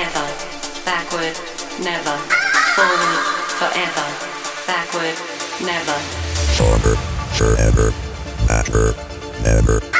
forever, backward, never, forward, forever, backward, never, Forever, forever, backward, never.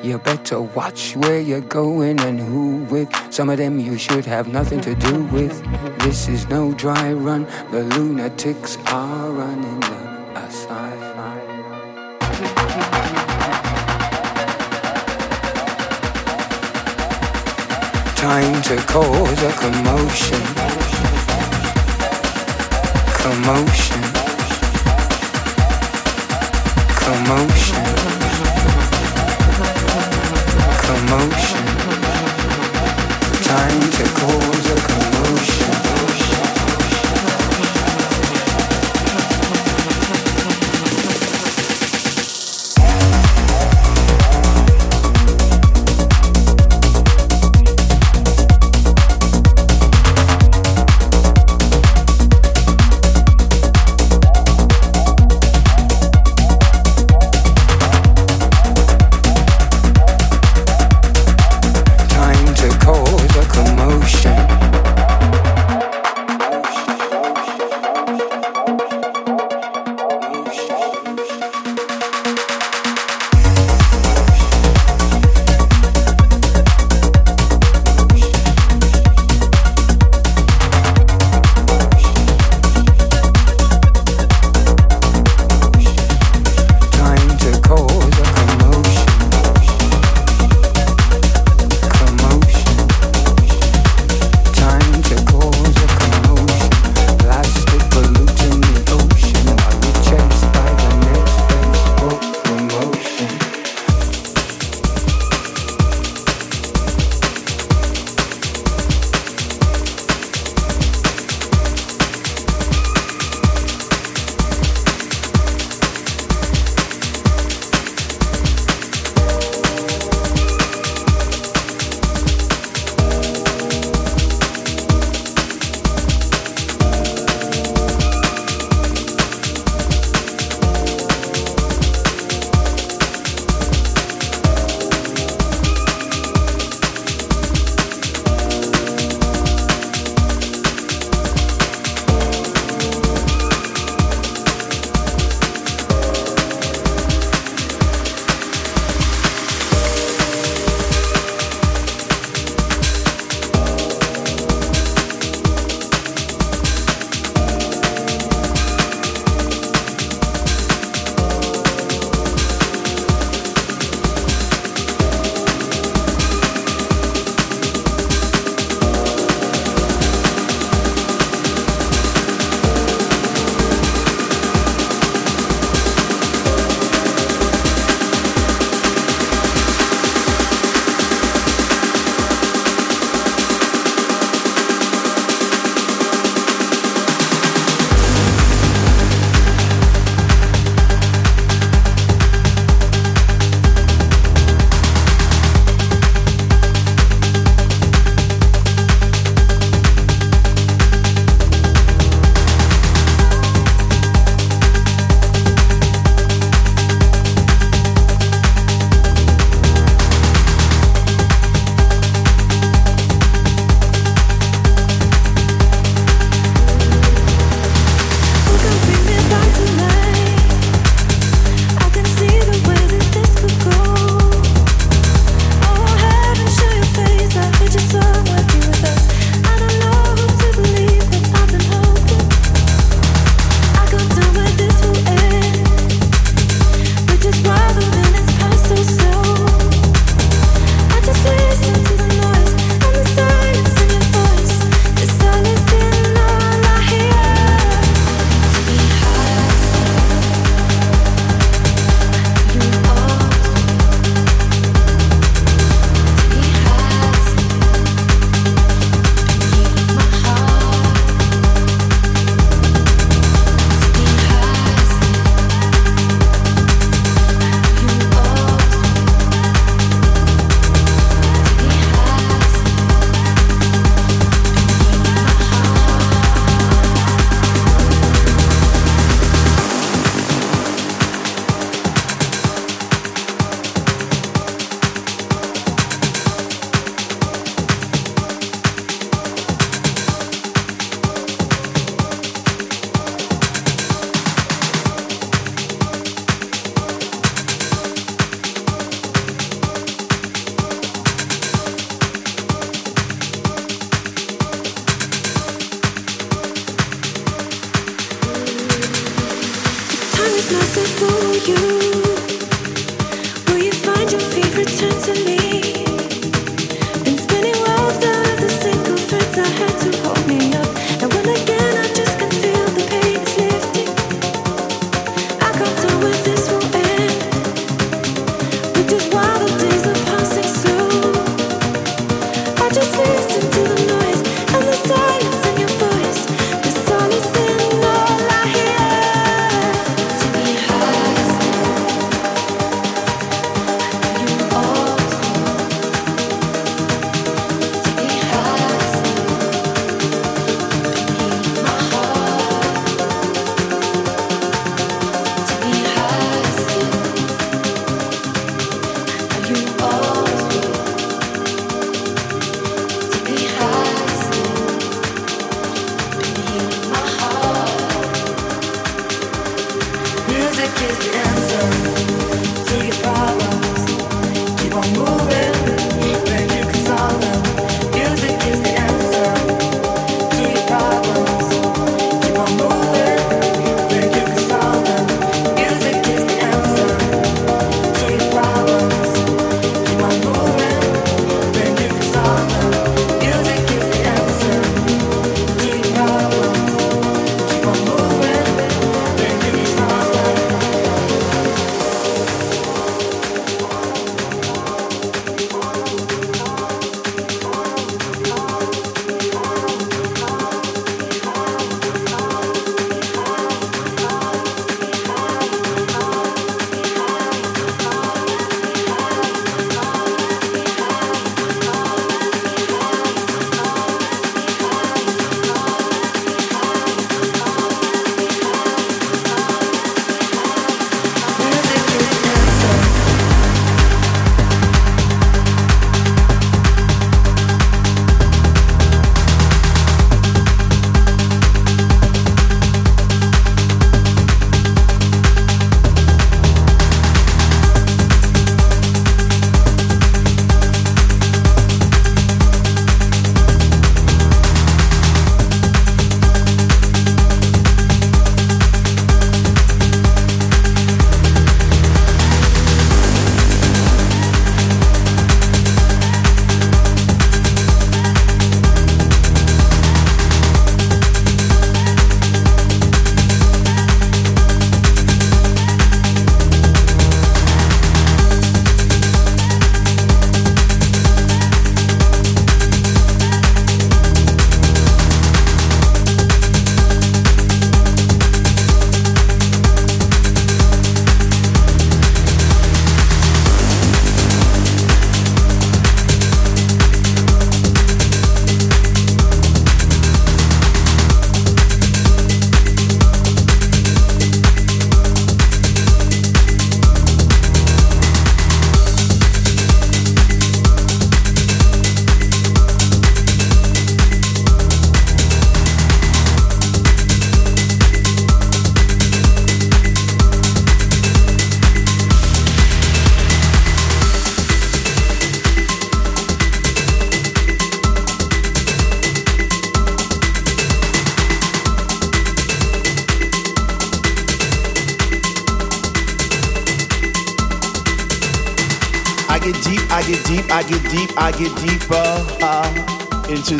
You better watch where you're going and who with. Some of them you should have nothing to do with. This is no dry run. The lunatics are running the asylum. Time to cause a commotion. Commotion. Commotion. Commotion. Time to cause a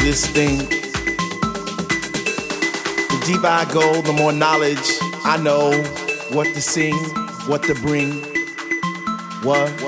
this thing. The deeper I go, the more knowledge I know what to sing, what to bring, what.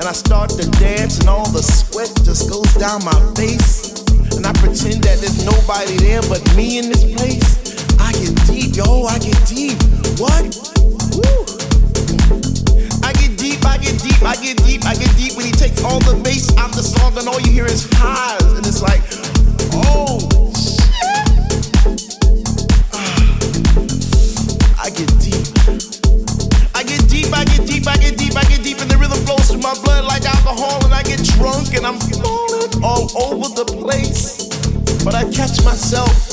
And I start to dance, and all the sweat just goes down my face. And I pretend that there's nobody there but me in this place. I get deep, yo, I get deep. What? Woo. I get deep, I get deep, I get deep, I get deep. When he takes all the bass out the song, and all you hear is highs, and it's like. catch myself.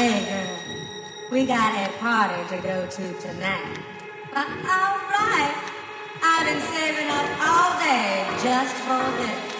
Hey girl, we got a party to go to tonight. But alright, I've been saving up all day just for this.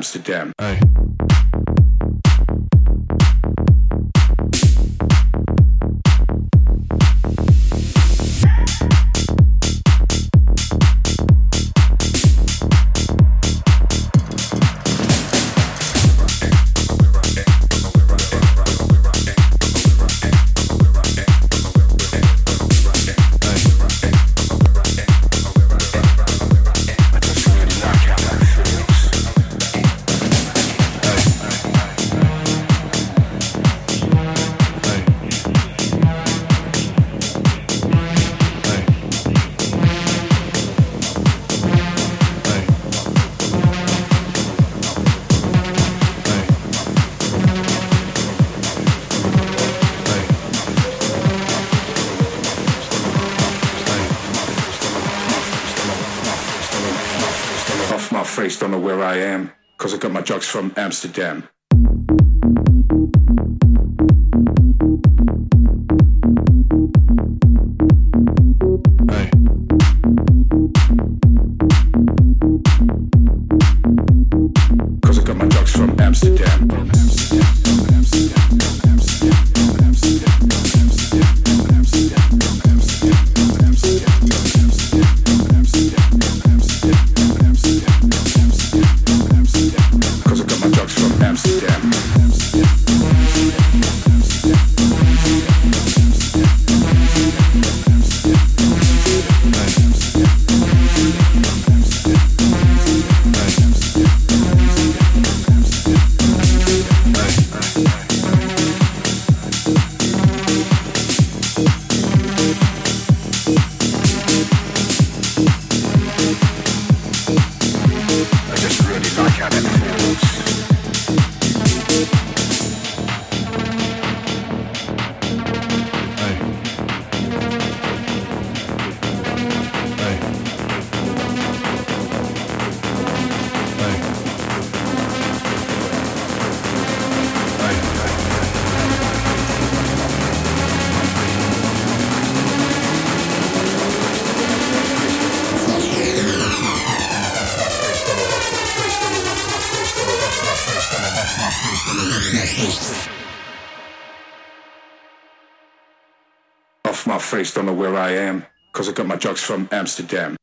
Amsterdam. From Amsterdam. Amsterdam.